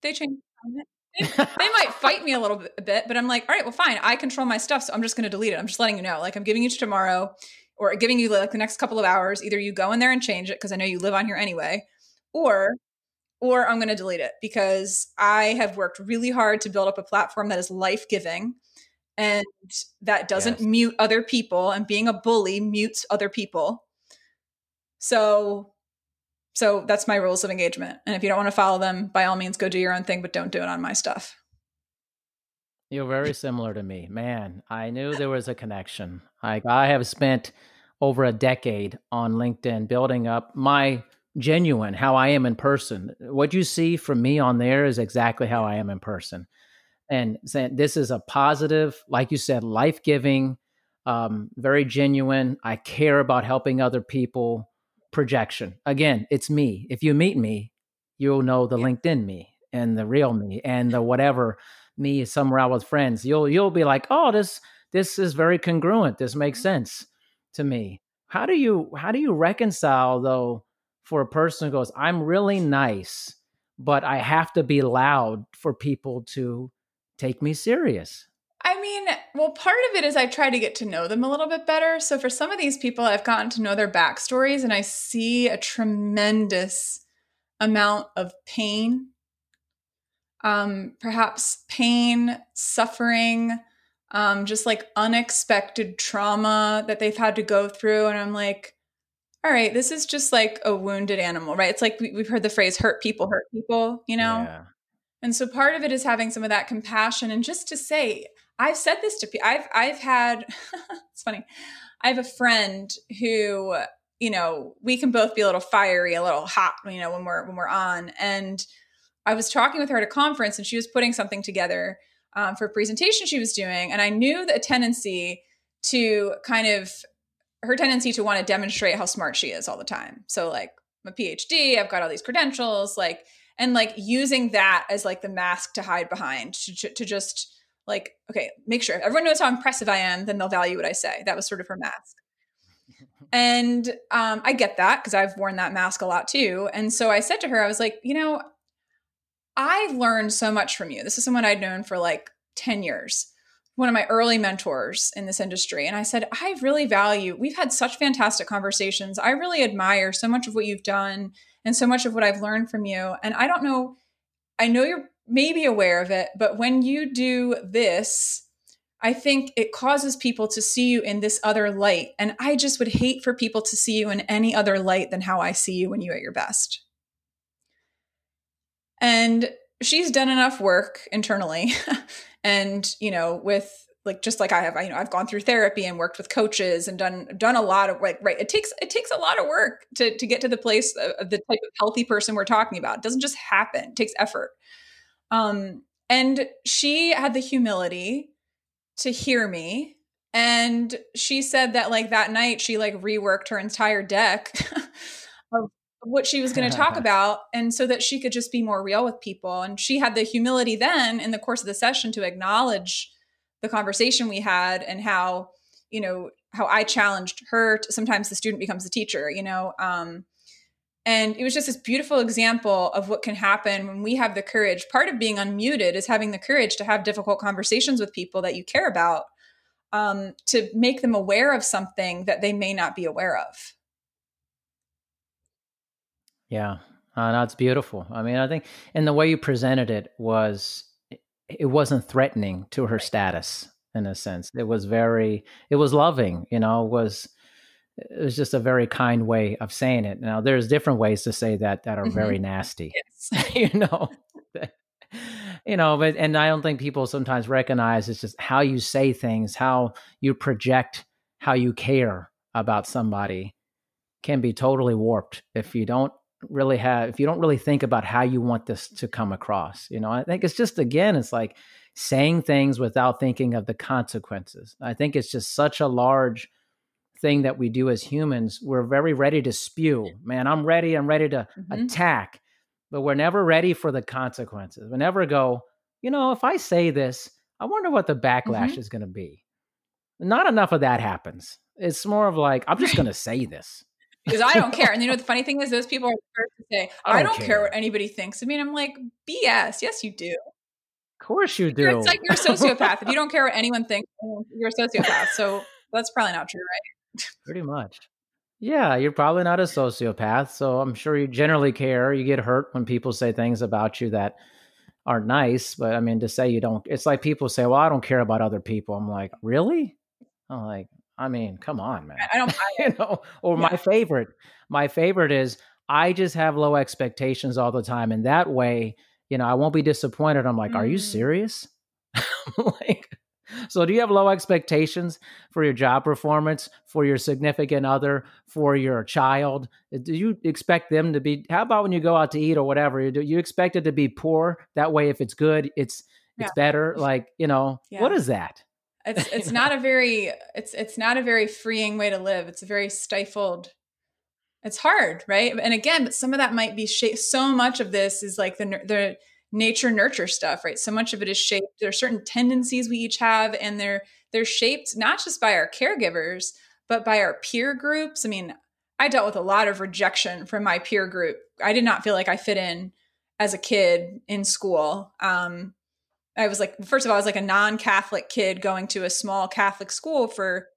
They change it. They, they might fight me a little bit, but I'm like, all right, well, fine. I control my stuff, so I'm just going to delete it. I'm just letting you know. Like, I'm giving you to tomorrow, or giving you like the next couple of hours. Either you go in there and change it because I know you live on here anyway, or or I'm going to delete it because I have worked really hard to build up a platform that is life giving and that doesn't yes. mute other people and being a bully mutes other people. So so that's my rules of engagement and if you don't want to follow them by all means go do your own thing but don't do it on my stuff. You're very similar to me. Man i knew there was a connection. Like i have spent over a decade on linkedin building up my genuine how i am in person. What you see from me on there is exactly how i am in person and saying this is a positive, like you said, life giving, um, very genuine. I care about helping other people. Projection. Again, it's me. If you meet me, you'll know the LinkedIn me and the real me and the whatever me somewhere out with friends. You'll you'll be like, oh, this this is very congruent. This makes mm-hmm. sense to me. How do you how do you reconcile though for a person who goes, I'm really nice, but I have to be loud for people to take me serious. I mean, well, part of it is I try to get to know them a little bit better. So for some of these people, I've gotten to know their backstories and I see a tremendous amount of pain. Um, perhaps pain, suffering, um, just like unexpected trauma that they've had to go through. And I'm like, all right, this is just like a wounded animal, right? It's like we, have heard the phrase hurt people hurt people, you know? Yeah. And so part of it is having some of that compassion and just to say, I've said this to people. I've I've had it's funny. I have a friend who, you know, we can both be a little fiery, a little hot, you know, when we're when we're on. And I was talking with her at a conference and she was putting something together um, for a presentation she was doing. And I knew the tendency to kind of her tendency to want to demonstrate how smart she is all the time. So like I'm a PhD, I've got all these credentials, like and like using that as like the mask to hide behind to, to just like okay make sure everyone knows how impressive i am then they'll value what i say that was sort of her mask and um, I get that because I've worn that mask a lot too. And so I said to her, I was like, you know, I've learned so much from you. This is someone I'd known for like 10 years, one of my early mentors in this industry. And I said, I really value, we've had such fantastic conversations. I really admire so much of what you've done and so much of what I've learned from you. And I don't know, I know you're maybe aware of it, but when you do this, I think it causes people to see you in this other light. And I just would hate for people to see you in any other light than how I see you when you're at your best. And she's done enough work internally and, you know, with like just like I have, I, you know, I've gone through therapy and worked with coaches and done done a lot of like right. It takes it takes a lot of work to to get to the place of, of the type of healthy person we're talking about. It doesn't just happen. It takes effort. Um, and she had the humility to hear me and she said that like that night she like reworked her entire deck of what she was going to talk about and so that she could just be more real with people and she had the humility then in the course of the session to acknowledge the conversation we had and how you know how i challenged her to, sometimes the student becomes the teacher you know um, and it was just this beautiful example of what can happen when we have the courage. Part of being unmuted is having the courage to have difficult conversations with people that you care about, um, to make them aware of something that they may not be aware of. Yeah, uh, that's beautiful. I mean, I think, and the way you presented it was, it wasn't threatening to her status in a sense. It was very, it was loving. You know, it was it was just a very kind way of saying it. Now, there's different ways to say that that are mm-hmm. very nasty. Yes. you know, you know, but and I don't think people sometimes recognize it's just how you say things, how you project, how you care about somebody can be totally warped if you don't really have if you don't really think about how you want this to come across. You know, I think it's just again, it's like saying things without thinking of the consequences. I think it's just such a large thing that we do as humans. We're very ready to spew. Man, I'm ready. I'm ready to mm-hmm. attack, but we're never ready for the consequences. We never go, you know, if I say this, I wonder what the backlash mm-hmm. is going to be. Not enough of that happens. It's more of like, I'm just going to say this. Because I don't care. And you know, the funny thing is, those people are the first to say, I don't, I don't care. care. what anybody thinks of me. And I'm like, BS. Yes, you do. Of course you do. You're, it's like you're a sociopath. if you don't care what anyone thinks, you're a sociopath. So that's probably not true, right? Pretty much. Yeah, you're probably not a sociopath, so I'm sure you generally care. You get hurt when people say things about you that aren't nice, but I mean to say you don't it's like people say, "Well, I don't care about other people." I'm like, "Really?" I'm like, I mean, come on, man. I don't you know, or yeah. my favorite, my favorite is I just have low expectations all the time and that way, you know, I won't be disappointed. I'm like, mm. "Are you mm. serious?" like so, do you have low expectations for your job performance, for your significant other, for your child? Do you expect them to be? How about when you go out to eat or whatever? You do you expect it to be poor? That way, if it's good, it's yeah. it's better. Like you know, yeah. what is that? It's it's not a very it's it's not a very freeing way to live. It's a very stifled. It's hard, right? And again, but some of that might be shaped. So much of this is like the the nature nurture stuff, right? So much of it is shaped. There are certain tendencies we each have, and they're they're shaped not just by our caregivers, but by our peer groups. I mean, I dealt with a lot of rejection from my peer group. I did not feel like I fit in as a kid in school. Um, I was like, first of all, I was like a non-Catholic kid going to a small Catholic school for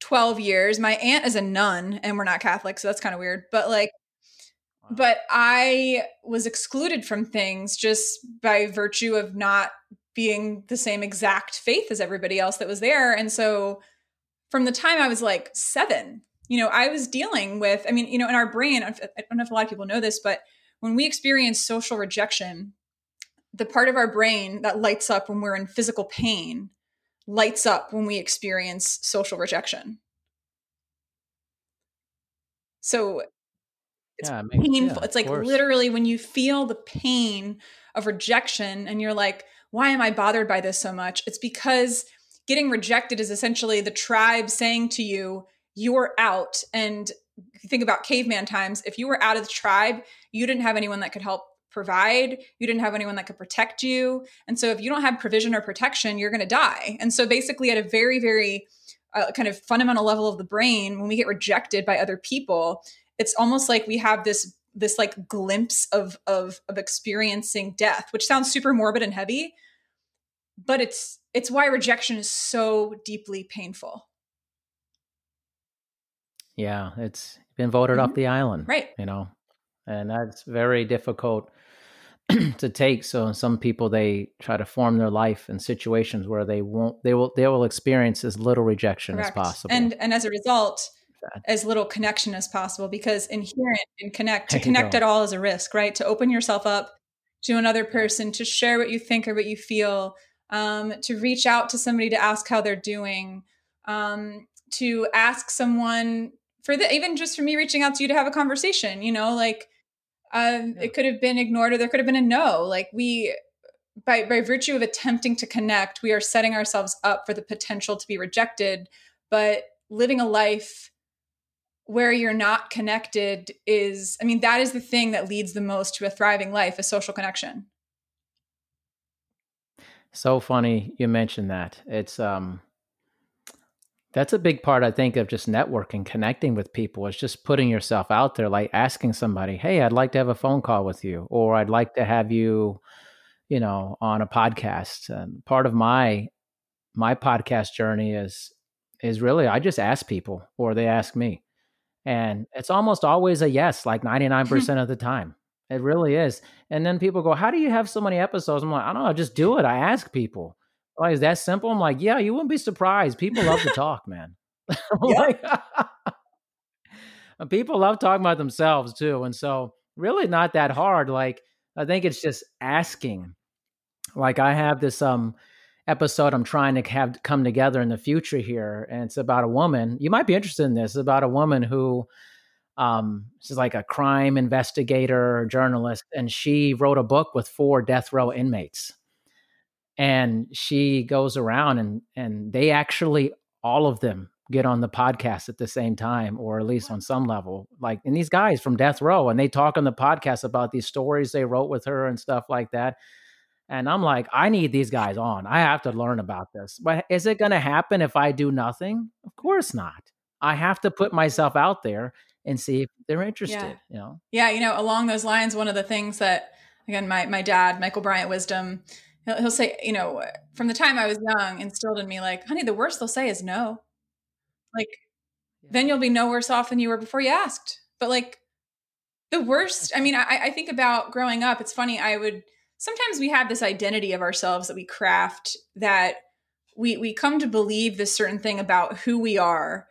12 years. My aunt is a nun and we're not Catholic, so that's kind of weird. But like but I was excluded from things just by virtue of not being the same exact faith as everybody else that was there. And so from the time I was like seven, you know, I was dealing with, I mean, you know, in our brain, I don't know if a lot of people know this, but when we experience social rejection, the part of our brain that lights up when we're in physical pain lights up when we experience social rejection. So it's yeah, painful. Yeah, it's like course. literally when you feel the pain of rejection and you're like, why am I bothered by this so much? It's because getting rejected is essentially the tribe saying to you, you're out. And think about caveman times. If you were out of the tribe, you didn't have anyone that could help provide. You didn't have anyone that could protect you. And so if you don't have provision or protection, you're going to die. And so basically, at a very, very a kind of fundamental level of the brain when we get rejected by other people it's almost like we have this this like glimpse of of of experiencing death which sounds super morbid and heavy but it's it's why rejection is so deeply painful yeah it's been voted mm-hmm. off the island right you know and that's very difficult to take. So some people they try to form their life in situations where they won't they will they will experience as little rejection Correct. as possible. and and as a result as little connection as possible because inherent in connect to connect at all is a risk right? To open yourself up to another person to share what you think or what you feel um, to reach out to somebody to ask how they're doing um, to ask someone for the even just for me reaching out to you to have a conversation you know like um, yeah. it could have been ignored or there could have been a no like we by by virtue of attempting to connect we are setting ourselves up for the potential to be rejected but living a life where you're not connected is i mean that is the thing that leads the most to a thriving life a social connection so funny you mentioned that it's um that's a big part, I think, of just networking, connecting with people. Is just putting yourself out there, like asking somebody, "Hey, I'd like to have a phone call with you," or "I'd like to have you, you know, on a podcast." And part of my my podcast journey is is really I just ask people, or they ask me, and it's almost always a yes, like ninety nine percent of the time. It really is. And then people go, "How do you have so many episodes?" I'm like, "I don't know. Just do it. I ask people." Like, is that simple? I'm like, yeah, you wouldn't be surprised. People love to talk, man. like, people love talking about themselves too. And so, really, not that hard. Like, I think it's just asking. Like, I have this um episode I'm trying to have come together in the future here, and it's about a woman. You might be interested in this. It's about a woman who um she's like a crime investigator or journalist and she wrote a book with four death row inmates and she goes around and and they actually all of them get on the podcast at the same time or at least on some level like and these guys from death row and they talk on the podcast about these stories they wrote with her and stuff like that and i'm like i need these guys on. I have to learn about this. But is it going to happen if i do nothing? Of course not. I have to put myself out there and see if they're interested yeah. you know? Yeah you know along those lines one of the things that again my my dad michael bryant wisdom he'll, he'll say, you know, from the time I was young, instilled in me, like, honey, the worst they'll say is no. Like, yeah. then you'll be no worse off than you were before you asked. But like, the worst, I mean, I, I think about growing up, it's funny, I would sometimes we have this identity of ourselves that we craft that we we come to believe this certain thing about who we are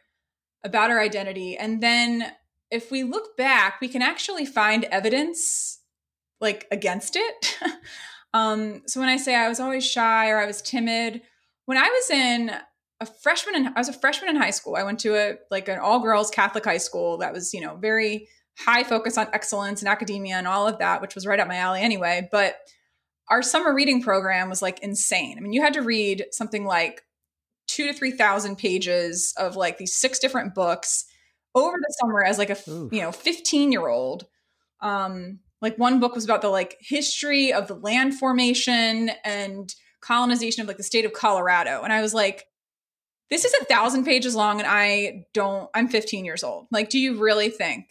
about our identity and then if we look back we can actually find evidence like against it Um, so when I say I was always shy or I was timid, when I was in a freshman in, I was a freshman in high school. I went to a like an all girls Catholic high school that was, you know, very high focus on excellence and academia and all of that, which was right up my alley anyway. But our summer reading program was like insane. I mean, you had to read something like two to 3,000 pages of like these six different books over the summer as like a, Ooh. you know, 15 year old. Um, like one book was about the like history of the land formation and colonization of like the state of Colorado. And I was like, this is a thousand pages long and I don't, I'm 15 years old. Like, do you really think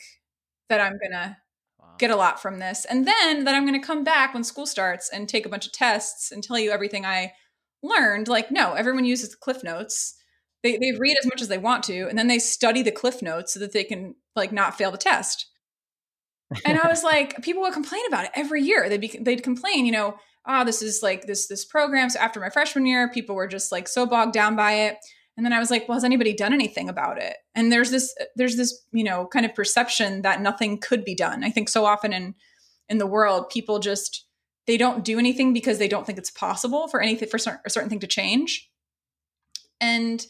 that I'm going to get a lot from this? And then that I'm going to come back when school starts and take a bunch of tests and tell you everything I learned. Like, no, everyone uses the Cliff Notes. They, they read as much as they want to, and then they study the Cliff Notes so that they can like not fail the test and I was like, people would complain about it every year. They'd be, they'd complain, you know, oh, this is like this this program. So after my freshman year, people were just like so bogged down by it. And then I was like, well, has anybody done anything about it? And there's this there's this you know kind of perception that nothing could be done. I think so often in in the world, people just they don't do anything because they don't think it's possible for anything for a certain thing to change. And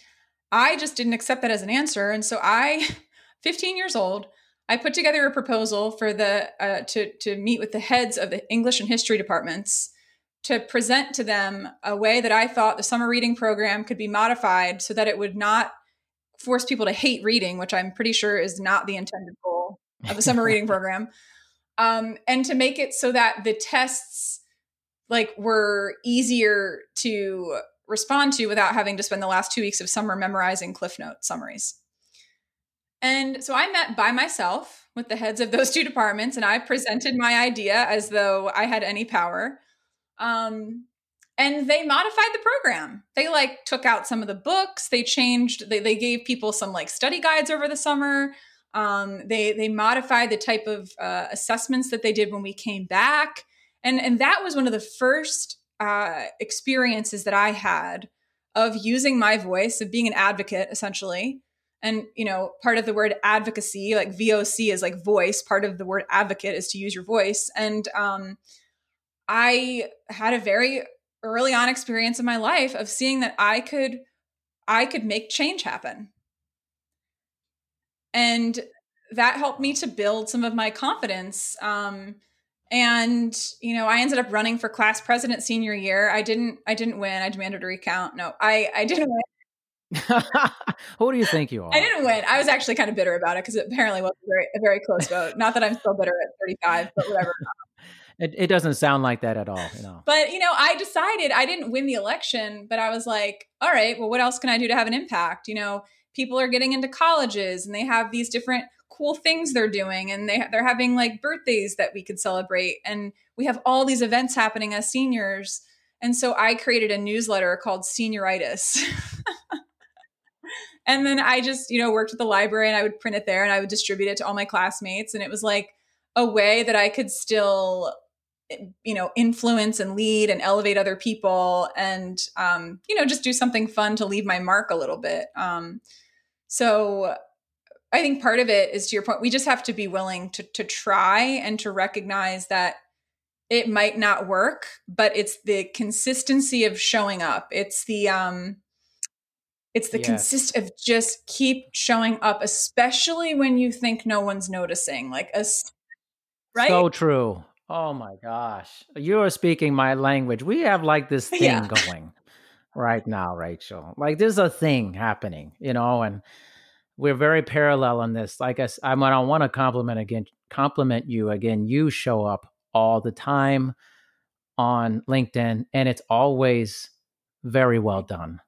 I just didn't accept that as an answer. And so I, 15 years old, I put together a proposal for the uh, to to meet with the heads of the English and history departments to present to them a way that I thought the summer reading program could be modified so that it would not force people to hate reading, which I'm pretty sure is not the intended goal of the summer reading program, um, and to make it so that the tests like were easier to respond to without having to spend the last two weeks of summer memorizing cliff note summaries and so i met by myself with the heads of those two departments and i presented my idea as though i had any power. Um, and they modified the program. They like took out some of the books. They changed they, they gave people some like study guides over the summer. Um, they they modified the type of uh, assessments that they did when we came back. And and that was one of the first uh, experiences that i had of using my voice of being an advocate essentially and you know part of the word advocacy like voc is like voice part of the word advocate is to use your voice and um, i had a very early on experience in my life of seeing that I could I could make change happen. And that helped me to build some of my confidence. Um, and you know, I ended up running for class president senior year. I didn't I didn't win. I demanded a recount. No, I I didn't win. Who do you think you are? I didn't win. I was actually kind of bitter about it because it apparently was a very a very close vote. Not that I'm still bitter at 35, but whatever. It, it doesn't sound like that at all, you know. But you know, I decided I didn't win the election, but I was like, all right, well, what else can I do to have an impact? You know, people are getting into colleges and they have these different cool things they're doing and they they're having like birthdays that we could celebrate and we have all these events happening as seniors. And so I created a newsletter called Senioritis. and then I just, you know, worked at the library and I would print it there and I would distribute it to all my classmates. And it was like a way that I could still you know influence and lead and elevate other people and um, you know just do something fun to leave my mark a little bit. Um, so i think part of it is to your point we just have to be willing to to try and to recognize that it might not work but it's the consistency of showing up. It's the um it's the yes. consist of just keep showing up especially when you think no one's noticing like a right so true Oh my gosh. You are speaking my language. We have like this thing yeah. going right now, Rachel. Like there's a thing happening, you know, and we're very parallel on this. Like I, I, I want to compliment again, compliment you again. You show up all the time on LinkedIn and it's always very well done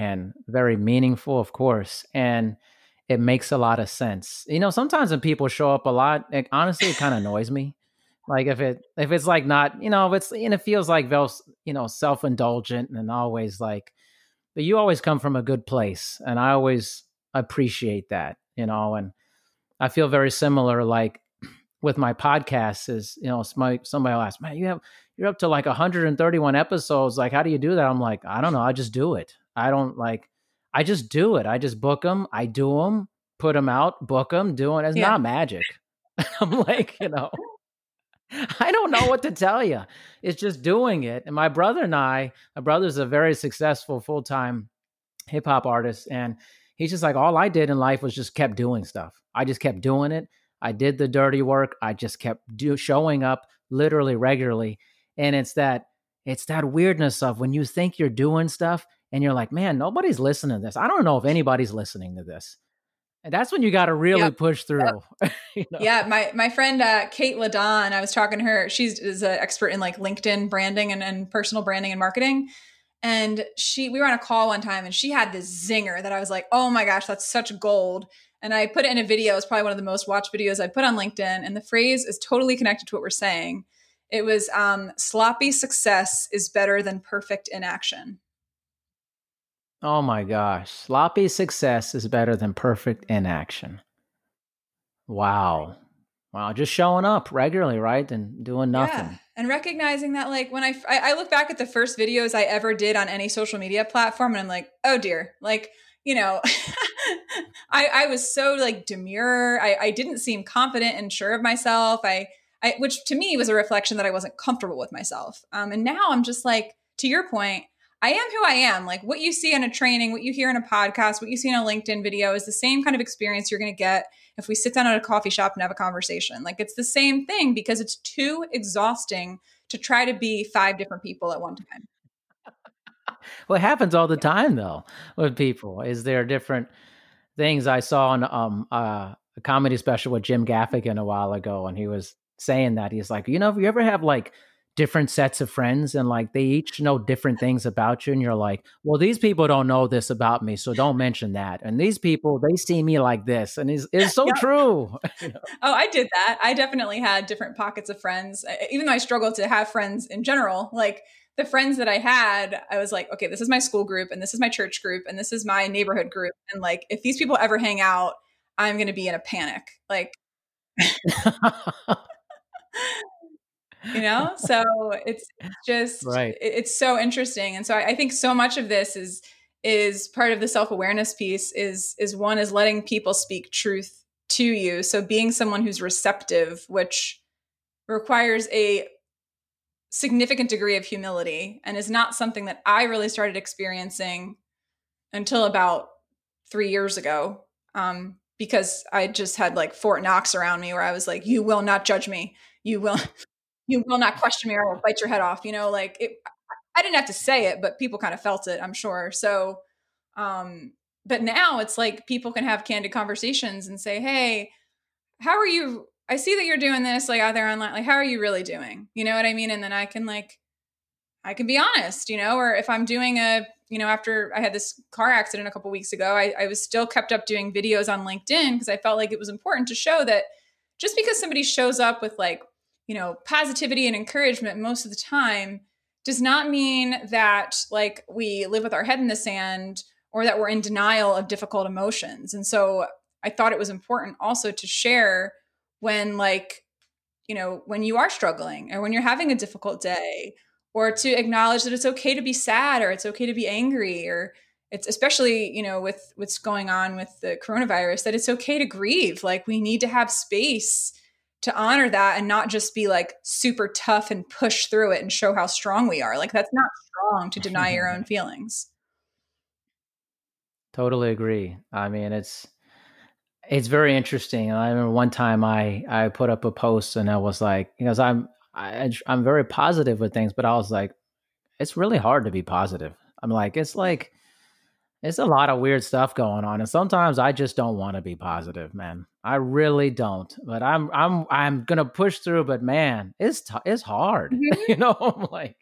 and very meaningful, of course. And it makes a lot of sense. You know, sometimes when people show up a lot, it, honestly, it kind of annoys me like if it if it's like not, you know, if it's and it feels like you know, self indulgent and always like, but you always come from a good place, and I always appreciate that, you know, and I feel very similar. Like with my podcast, is you know, somebody somebody will ask, man, you have you're up to like 131 episodes. Like, how do you do that? I'm like, I don't know. I just do it. I don't like. I just do it. I just book them. I do them, put them out, book them, do it. It's yeah. not magic. I'm like, you know. I don't know what to tell you. It's just doing it. And my brother and I, my brother's a very successful full time hip hop artist. And he's just like, all I did in life was just kept doing stuff. I just kept doing it. I did the dirty work. I just kept do, showing up literally regularly. And it's that, it's that weirdness of when you think you're doing stuff and you're like, man, nobody's listening to this. I don't know if anybody's listening to this. And that's when you got to really yep. push through. Yep. you know? Yeah, my my friend uh, Kate Ladon, I was talking to her. She's is an expert in like LinkedIn branding and, and personal branding and marketing. And she, we were on a call one time, and she had this zinger that I was like, "Oh my gosh, that's such gold!" And I put it in a video. It's probably one of the most watched videos I put on LinkedIn. And the phrase is totally connected to what we're saying. It was um, "Sloppy success is better than perfect inaction." Oh my gosh. Sloppy success is better than perfect inaction. Wow. Wow. Just showing up regularly, right? And doing nothing. Yeah. And recognizing that, like, when I, I look back at the first videos I ever did on any social media platform, and I'm like, oh dear. Like, you know, I, I was so like demure. I, I didn't seem confident and sure of myself. I, I, which to me was a reflection that I wasn't comfortable with myself. Um, and now I'm just like, to your point, I am who I am. Like what you see in a training, what you hear in a podcast, what you see in a LinkedIn video is the same kind of experience you're going to get if we sit down at a coffee shop and have a conversation. Like it's the same thing because it's too exhausting to try to be five different people at one time. it happens all the time though with people. Is there are different things I saw on um uh, a comedy special with Jim Gaffigan a while ago and he was saying that he's like, you know, if you ever have like different sets of friends and like they each know different things about you and you're like well these people don't know this about me so don't mention that. And these people they see me like this and it's, it's so true oh i did that. I definitely had different pockets of friends even though i struggle to have friends in general like the friends that i had i was like okay this is my school group and this is my church group and this is my neighborhood group and like if these people ever hang out i'm going to be in a panic like you know? So it's just right. it's so interesting and so I, I think so much of this is is part of the self-awareness piece is is one is letting people speak truth to you. So being someone who's receptive which requires a significant degree of humility and is not something that i really started experiencing until about three years ago um, because i just had like fort knox around me where i was like you will not judge me. You will you will not question me or I will bite your head off. You know, like it, I didn't have to say it, but people kind of felt it, I'm sure. So, um, but now it's like people can have candid conversations and say, Hey, how are you? I see that you're doing this like out there online. Like, how are you really doing? You know what I mean? And then I can like, I can be honest, you know, or if I'm doing a, you know, after I had this car accident a couple weeks ago, I, I was still kept up doing videos on LinkedIn because I felt like it was important to show that just because somebody shows up with like you know, positivity and encouragement most of the time does not mean that like we live with our head in the sand or that we're in denial of difficult emotions. And so I thought it was important also to share when like you know, when you are struggling or when you're having a difficult day or to acknowledge that it's okay to be sad or it's okay to be angry or it's especially you know with what's going on with the coronavirus that it's okay to grieve like we need to have space to honor that and not just be like super tough and push through it and show how strong we are. Like that's not strong to deny your own feelings. Totally agree. I mean, it's it's very interesting. I remember one time I I put up a post and I was like, because I'm I, I'm very positive with things, but I was like, it's really hard to be positive. I'm like, it's like it's a lot of weird stuff going on and sometimes i just don't want to be positive man i really don't but i'm i'm i'm gonna push through but man it's t- it's hard mm-hmm. you know I'm like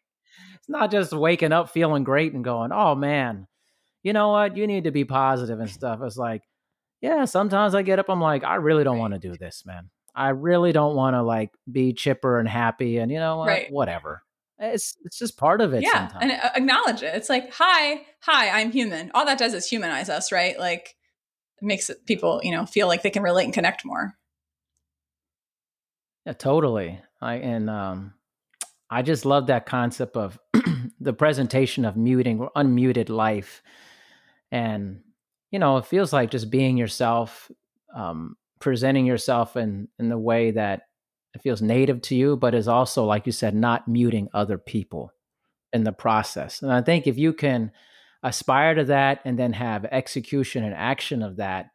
it's not just waking up feeling great and going oh man you know what you need to be positive and stuff it's like yeah sometimes i get up i'm like i really don't want to do this man i really don't want to like be chipper and happy and you know what right. whatever it's it's just part of it. Yeah, sometimes. and acknowledge it. It's like, hi, hi, I'm human. All that does is humanize us, right? Like, makes people, you know, feel like they can relate and connect more. Yeah, totally. I and um, I just love that concept of the presentation of muting or unmuted life, and you know, it feels like just being yourself, um, presenting yourself in in the way that it feels native to you, but is also, like you said, not muting other people in the process. And I think if you can aspire to that and then have execution and action of that,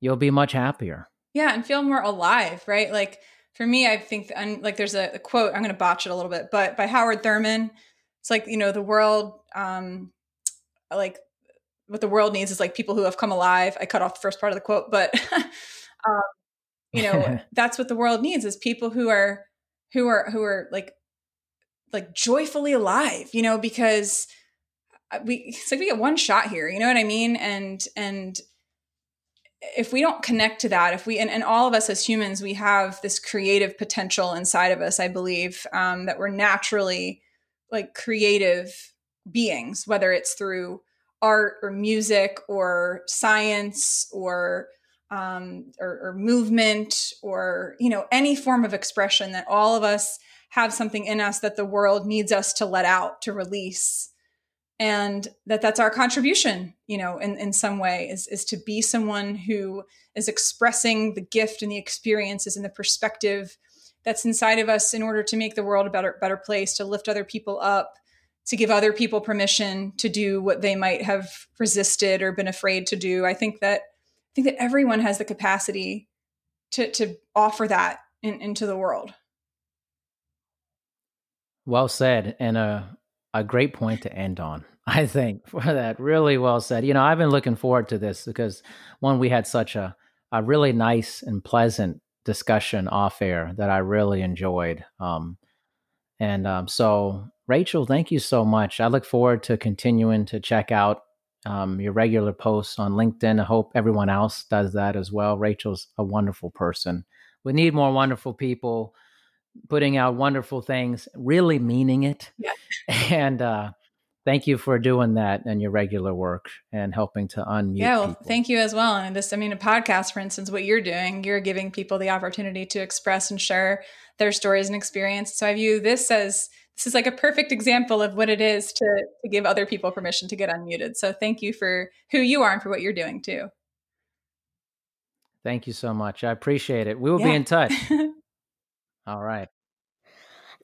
you'll be much happier. Yeah, and feel more alive, right? Like for me, I think like there's a, a quote. I'm going to botch it a little bit, but by Howard Thurman, it's like you know the world, um, like what the world needs is like people who have come alive. I cut off the first part of the quote, but um, you know that's what the world needs is people who are who are who are like like joyfully alive you know because we it's like we get one shot here you know what i mean? And and if we don't connect to that if we and, and all of us as humans we have this creative potential inside of us i believe um, that we're naturally like creative beings whether it's through art or music or science or um, or, or movement or you know any form of expression that all of us have something in us that the world needs us to let out to release and that that's our contribution you know in, in some way is, is to be someone who is expressing the gift and the experiences and the perspective that's inside of us in order to make the world a better better place to lift other people up to give other people permission to do what they might have resisted or been afraid to do i think that I think that everyone has the capacity to to offer that in, into the world. Well said, and a a great point to end on. I think for that, really well said. You know, I've been looking forward to this because one, we had such a a really nice and pleasant discussion off air that I really enjoyed. Um, And um, so, Rachel, thank you so much. I look forward to continuing to check out um, your regular posts on LinkedIn. I hope everyone else does that as well. Rachel's a wonderful person. We need more wonderful people putting out wonderful things, really meaning it. Yeah. And uh, thank you for doing that and your regular work and helping to unmute. Yeah, well, thank you as well. And this, I mean, a podcast, for instance, what you're doing, you're giving people the opportunity to express and share their stories and experience. So I view this as this is like a perfect example of what it is to, to give other people permission to get unmuted. So thank you for who you are and for what you're doing too. Thank you so much. I appreciate it. We will yeah. be in touch. All right.